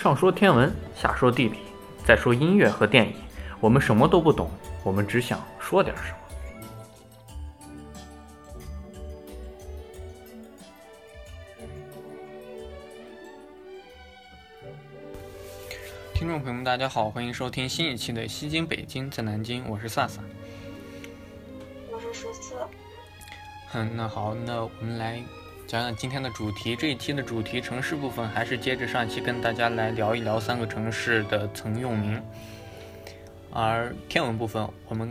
上说天文，下说地理，再说音乐和电影，我们什么都不懂，我们只想说点什么。听众朋友们，大家好，欢迎收听新一期的《西京北京在南京》，我是萨萨。我是十四。嗯，那好，那我们来讲讲今天的主题。这一期的主题城市部分还是接着上一期跟大家来聊一聊三个城市的曾用名。而天文部分，我们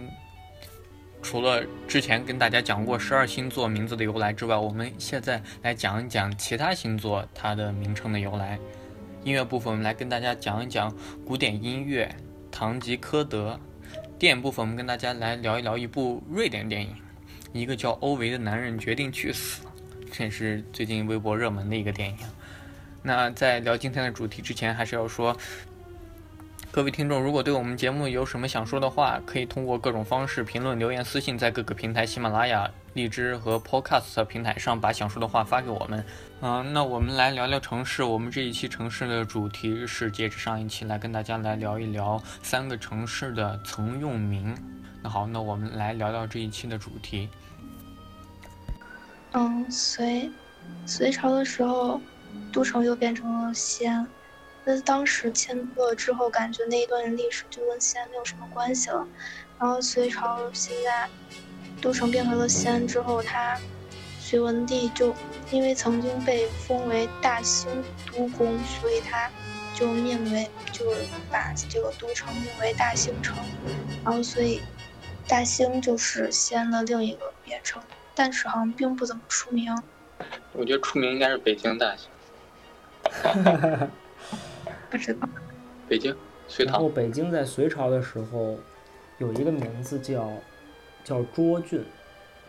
除了之前跟大家讲过十二星座名字的由来之外，我们现在来讲一讲其他星座它的名称的由来。音乐部分，我们来跟大家讲一讲古典音乐《堂吉诃德》；电影部分，我们跟大家来聊一聊一部瑞典电影，一个叫欧维的男人决定去死，这也是最近微博热门的一个电影。那在聊今天的主题之前，还是要说，各位听众，如果对我们节目有什么想说的话，可以通过各种方式评论、留言、私信，在各个平台，喜马拉雅。荔枝和 Podcast 平台上把想说的话发给我们。嗯，那我们来聊聊城市。我们这一期城市的主题是接着上一期来跟大家来聊一聊三个城市的曾用名。那好，那我们来聊聊这一期的主题。嗯，隋隋朝的时候，都城又变成了西安。那当时迁都了之后，感觉那一段历史就跟西安没有什么关系了。然后隋朝现在。都城变回了西安之后，他隋文帝就因为曾经被封为大兴都公，所以他就命为就是把这个都城命为大兴城，然后所以大兴就是西安的另一个别称，但是好像并不怎么出名。我觉得出名应该是北京大学。不知道。北京，隋唐。然后北京在隋朝的时候有一个名字叫。叫涿郡，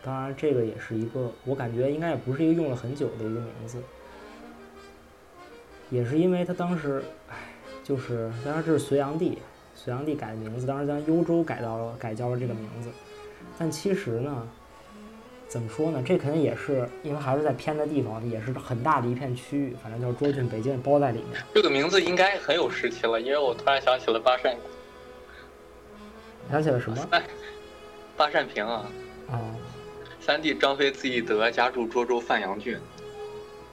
当然这个也是一个，我感觉应该也不是一个用了很久的一个名字，也是因为他当时，唉，就是当然这是隋炀帝，隋炀帝改的名字，当时将幽州改到了改叫了这个名字，但其实呢，怎么说呢，这肯定也是因为还是在偏的地方，也是很大的一片区域，反正叫涿郡，北京包在里面。这个名字应该很有时期了，因为我突然想起了巴善，想起了什么？巴善平啊，哦，三弟张飞字翼德，家住涿州范阳郡。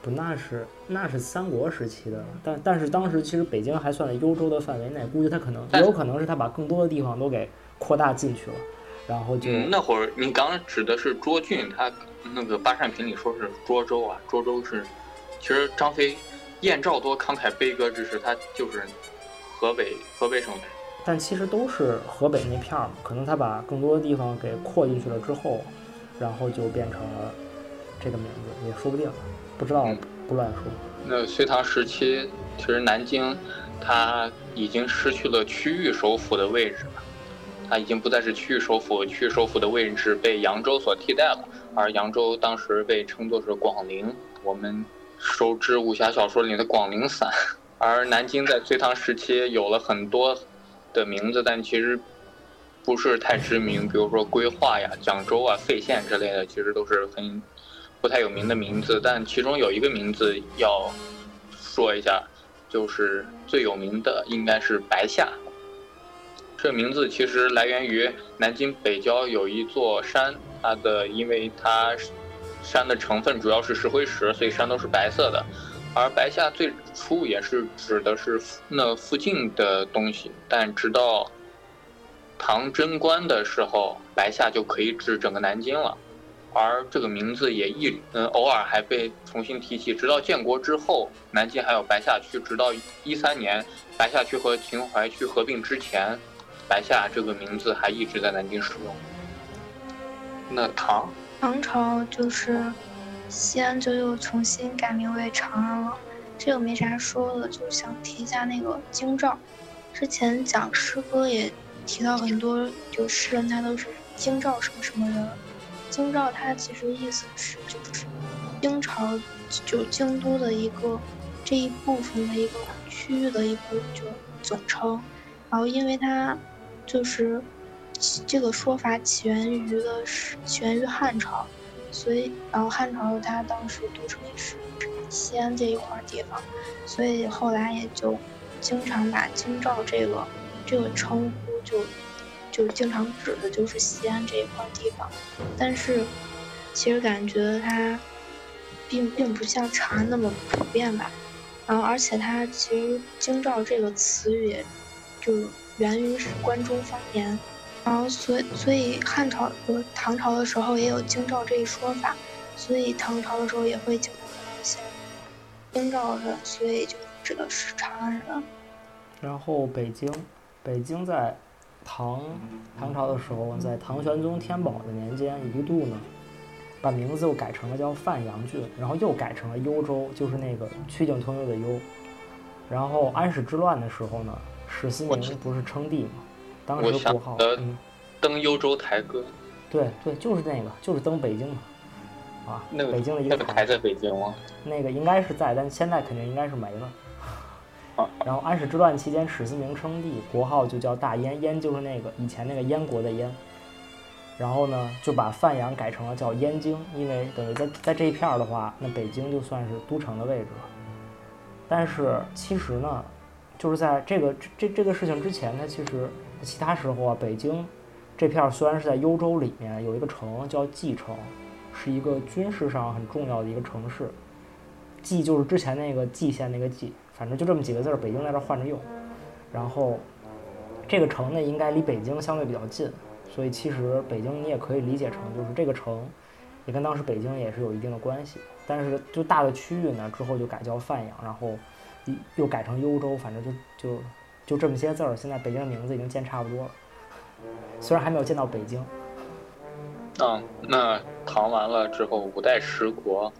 不，那是那是三国时期的，但但是当时其实北京还算在幽州的范围内，估计他可能也有可能是他把更多的地方都给扩大进去了，然后就那会儿你刚指的是涿郡，他那个八扇屏里说是涿州啊，涿州是，其实张飞燕赵多慷慨悲歌之时，他就是河北河北省的。但其实都是河北那片儿，可能他把更多的地方给扩进去了之后，然后就变成了这个名字，也说不定，不知道，不乱说。那隋唐时期，其实南京，它已经失去了区域首府的位置了，它已经不再是区域首府，区域首府的位置被扬州所替代了，而扬州当时被称作是广陵，我们熟知武侠小说里的广陵散，而南京在隋唐时期有了很多。的名字，但其实不是太知名，比如说规划呀、蒋州啊、费县之类的，其实都是很不太有名的名字。但其中有一个名字要说一下，就是最有名的应该是白下。这名字其实来源于南京北郊有一座山，它的因为它山的成分主要是石灰石，所以山都是白色的。而白下最初也是指的是那附近的东西，但直到唐贞观的时候，白下就可以指整个南京了。而这个名字也一嗯偶尔还被重新提起，直到建国之后，南京还有白下区。直到一三年白下区和秦淮区合并之前，白下这个名字还一直在南京使用。那唐唐朝就是。西安就又重新改名为长安了，这个没啥说的，就想提一下那个京兆。之前讲诗歌也提到很多，就诗人他都是京兆什么什么人。京兆它其实意思是就是京朝就京都的一个这一部分的一个区域的一个就总称。然后因为它就是这个说法起源于的是起源于汉朝。所以，然后汉朝它当时都城是西安这一块地方，所以后来也就经常把京兆这个这个称呼就就经常指的就是西安这一块地方，但是其实感觉它并并不像长安那么普遍吧。然后而且它其实京兆这个词语就源于是关中方言，然后所以所以汉朝和唐朝的时候也有京兆这一说法，所以唐朝的时候也会经常看到一些京兆人，所以就指的是长安人。然后北京，北京在唐唐朝的时候，在唐玄宗天宝的年间，一度呢把名字又改成了叫范阳郡，然后又改成了幽州，就是那个曲径通幽的幽。然后安史之乱的时候呢，史思明不是称帝嘛，当时国号，呃嗯，登幽州台歌，对对，就是那个，就是登北京嘛，啊，那个北京的一个台那个台在北京吗？那个应该是在，但现在肯定应该是没了。啊然后安史之乱期间，史思明称帝，国号就叫大燕，燕就是那个以前那个燕国的燕。然后呢，就把范阳改成了叫燕京，因为等于在在这一片儿的话，那北京就算是都城的位置了。但是其实呢，就是在这个这这个事情之前，它其实其他时候啊，北京这片虽然是在幽州里面有一个城叫蓟城，是一个军事上很重要的一个城市。蓟就是之前那个蓟县那个蓟，反正就这么几个字儿，北京在这换着用。然后这个城呢，应该离北京相对比较近，所以其实北京你也可以理解成就是这个城也跟当时北京也是有一定的关系。但是就大的区域呢，之后就改叫范阳，然后又改成幽州，反正就就就这么些字儿。现在北京的名字已经见差不多了，虽然还没有见到北京。嗯，那唐完了之后，五代十国，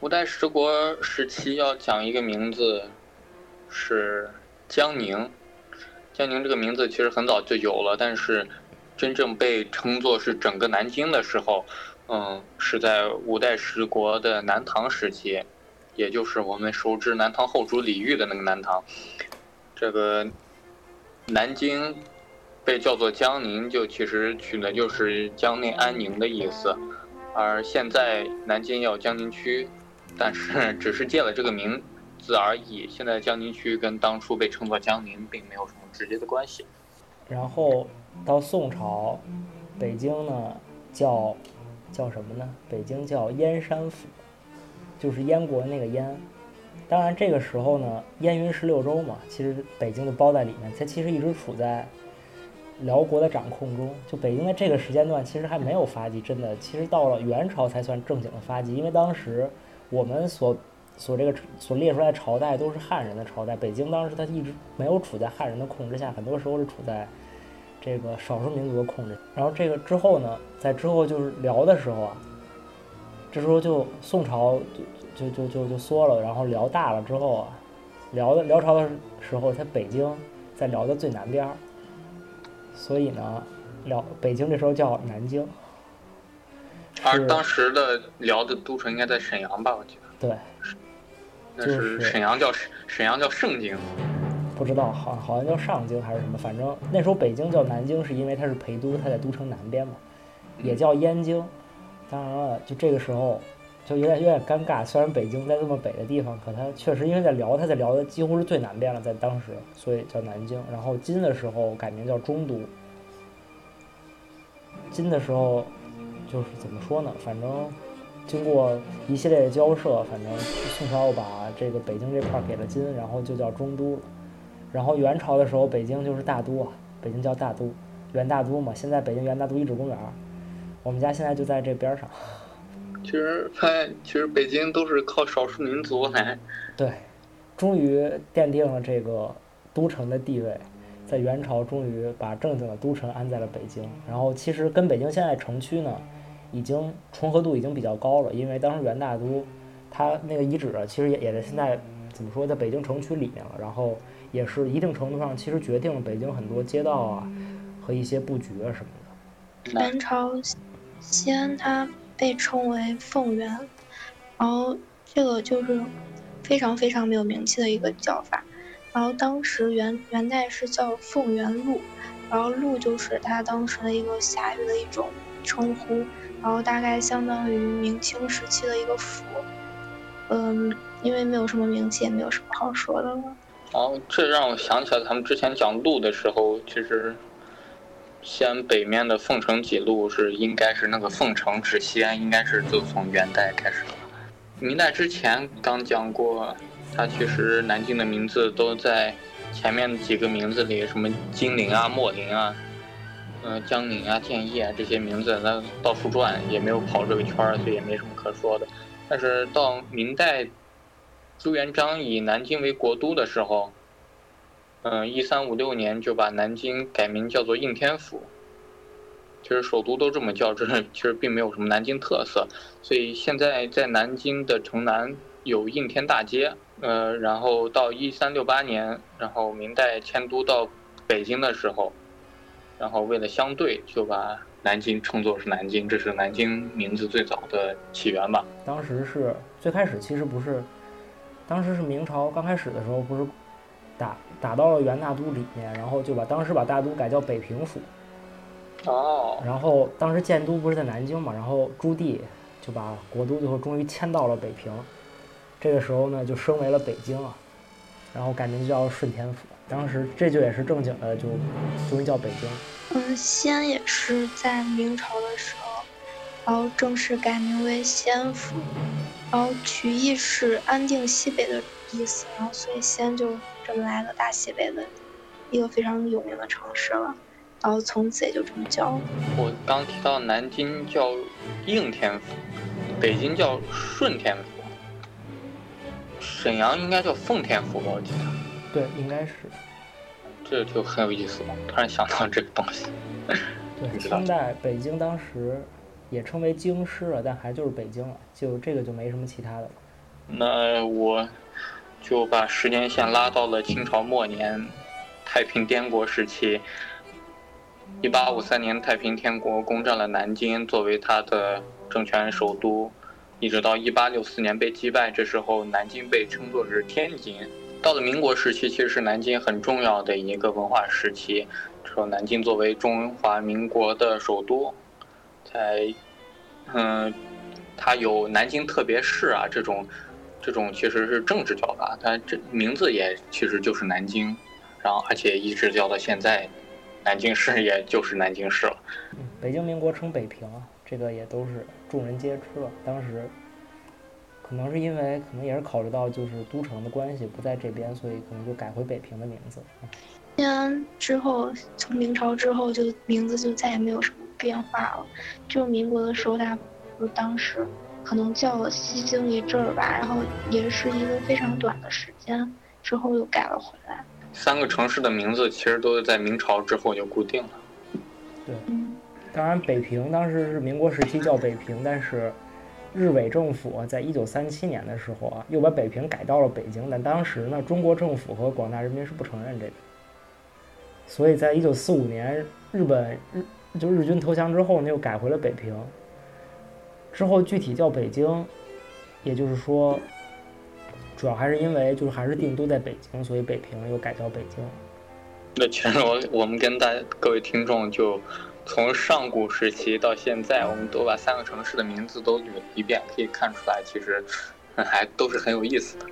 五代十国时期要讲一个名字是江宁。江宁这个名字其实很早就有了，但是真正被称作是整个南京的时候，嗯，是在五代十国的南唐时期，也就是我们熟知南唐后主李煜的那个南唐。这个南京被叫做江宁，就其实取的就是江内安宁的意思。而现在南京也有江宁区，但是 只是借了这个名字而已。现在江宁区跟当初被称作江宁并没有什么直接的关系。然后到宋朝，北京呢叫叫什么呢？北京叫燕山府，就是燕国那个燕。当然这个时候呢，燕云十六州嘛，其实北京就包在里面，它其实一直处在辽国的掌控中。就北京在这个时间段其实还没有发迹，真的，其实到了元朝才算正经的发迹，因为当时我们所所这个所列出来的朝代都是汉人的朝代，北京当时它一直没有处在汉人的控制下，很多时候是处在这个少数民族的控制。然后这个之后呢，在之后就是辽的时候啊，这时候就宋朝就就就就就缩了，然后辽大了之后啊，辽的辽朝的时候，它北京在辽的最南边儿，所以呢，辽北京这时候叫南京。是而当时的辽的都城应该在沈阳吧？我记得对，那就是是沈阳叫沈沈阳叫盛京。不知道好好像叫上京还是什么，反正那时候北京叫南京，是因为它是陪都，它在都城南边嘛，也叫燕京。当然了，就这个时候就有点有点尴尬，虽然北京在这么北的地方，可它确实因为在辽，它在辽的几乎是最南边了，在当时，所以叫南京。然后金的时候改名叫中都。金的时候就是怎么说呢？反正经过一系列的交涉，反正宋朝把这个北京这块给了金，然后就叫中都了。然后元朝的时候，北京就是大都啊，北京叫大都，元大都嘛。现在北京元大都遗址公园，我们家现在就在这边儿上。其实发现，其实北京都是靠少数民族来。对，终于奠定了这个都城的地位，在元朝终于把正经的都城安在了北京。然后其实跟北京现在城区呢，已经重合度已经比较高了，因为当时元大都，它那个遗址啊其实也也在现在怎么说，在北京城区里面了。然后也是一定程度上其实决定了北京很多街道啊和一些布局啊什么的。元朝西安它被称为凤元，然后这个就是非常非常没有名气的一个叫法。然后当时元元代是叫凤元路，然后路就是它当时的一个辖域的一种称呼，然后大概相当于明清时期的一个府。嗯，因为没有什么名气，也没有什么好说的了。哦，这让我想起来，他们之前讲路的时候，其实西安北面的凤城几路是应该是那个凤城至西安，应该是就从元代开始的。明代之前刚讲过，它其实南京的名字都在前面几个名字里，什么金陵啊、墨陵啊、嗯、江宁啊、建业啊这些名字，那到处转，也没有跑这个圈儿，所以也没什么可说的。但是到明代，朱元璋以南京为国都的时候，嗯，一三五六年就把南京改名叫做应天府。其实首都都这么叫，这其实并没有什么南京特色，所以现在在南京的城南有应天大街，呃，然后到一三六八年，然后明代迁都到北京的时候，然后为了相对，就把南京称作是南京，这是南京名字最早的起源吧。当时是最开始其实不是，当时是明朝刚开始的时候不是打打到了元大都里面，然后就把当时把大都改叫北平府，哦，然后当时建都不是在南京嘛，然后朱棣就把国都最后终于迁到了北平，这个时候呢就升为了北京啊，然后改名叫顺天府，当时这就也是正经的就终于叫北京。嗯，西安也是在明朝的时候，然后正式改名为西安府，然后取义是安定西北的意思，然后所以西安就这么来个大西北的一个非常有名的城市了，然后从此也就这么叫了。我刚提到南京叫应天府，北京叫顺天府，沈阳应该叫奉天府吧？我记得，对，应该是这就很有意思了。突然想到这个东西。对。清代北京当时也称为京师了，但还就是北京了，就这个就没什么其他的了。那我就把时间线拉到了清朝末年，太平天国时期。一八五三年，太平天国攻占了南京，作为他的政权首都，一直到一八六四年被击败。这时候，南京被称作是天津。到了民国时期，其实是南京很重要的一个文化时期。说，南京作为中华民国的首都，在嗯，它有南京特别市啊这种。这种其实是政治叫法，它这名字也其实就是南京，然后而且一直叫到现在，南京市也就是南京市了。嗯，北京民国称北平啊，这个也都是众人皆知了。当时可能是因为可能也是考虑到就是都城的关系不在这边，所以可能就改回北平的名字。西安之后，从明朝之后就名字就再也没有什么变化了。就民国的时候，它不是当时。可能叫了西京一阵儿吧，然后也是一个非常短的时间，之后又改了回来。三个城市的名字其实都是在明朝之后就固定了。对，嗯，当然北平当时是民国时期叫北平，但是日伪政府在一九三七年的时候啊，又把北平改到了北京，但当时呢，中国政府和广大人民是不承认这个，所以在一九四五年日本日就日军投降之后呢，又改回了北平。之后具体叫北京，也就是说，主要还是因为就是还是定都在北京，所以北平又改叫北京。那其实我我们跟大各位听众就从上古时期到现在，我们都把三个城市的名字都捋了一遍，可以看出来，其实还都是很有意思的。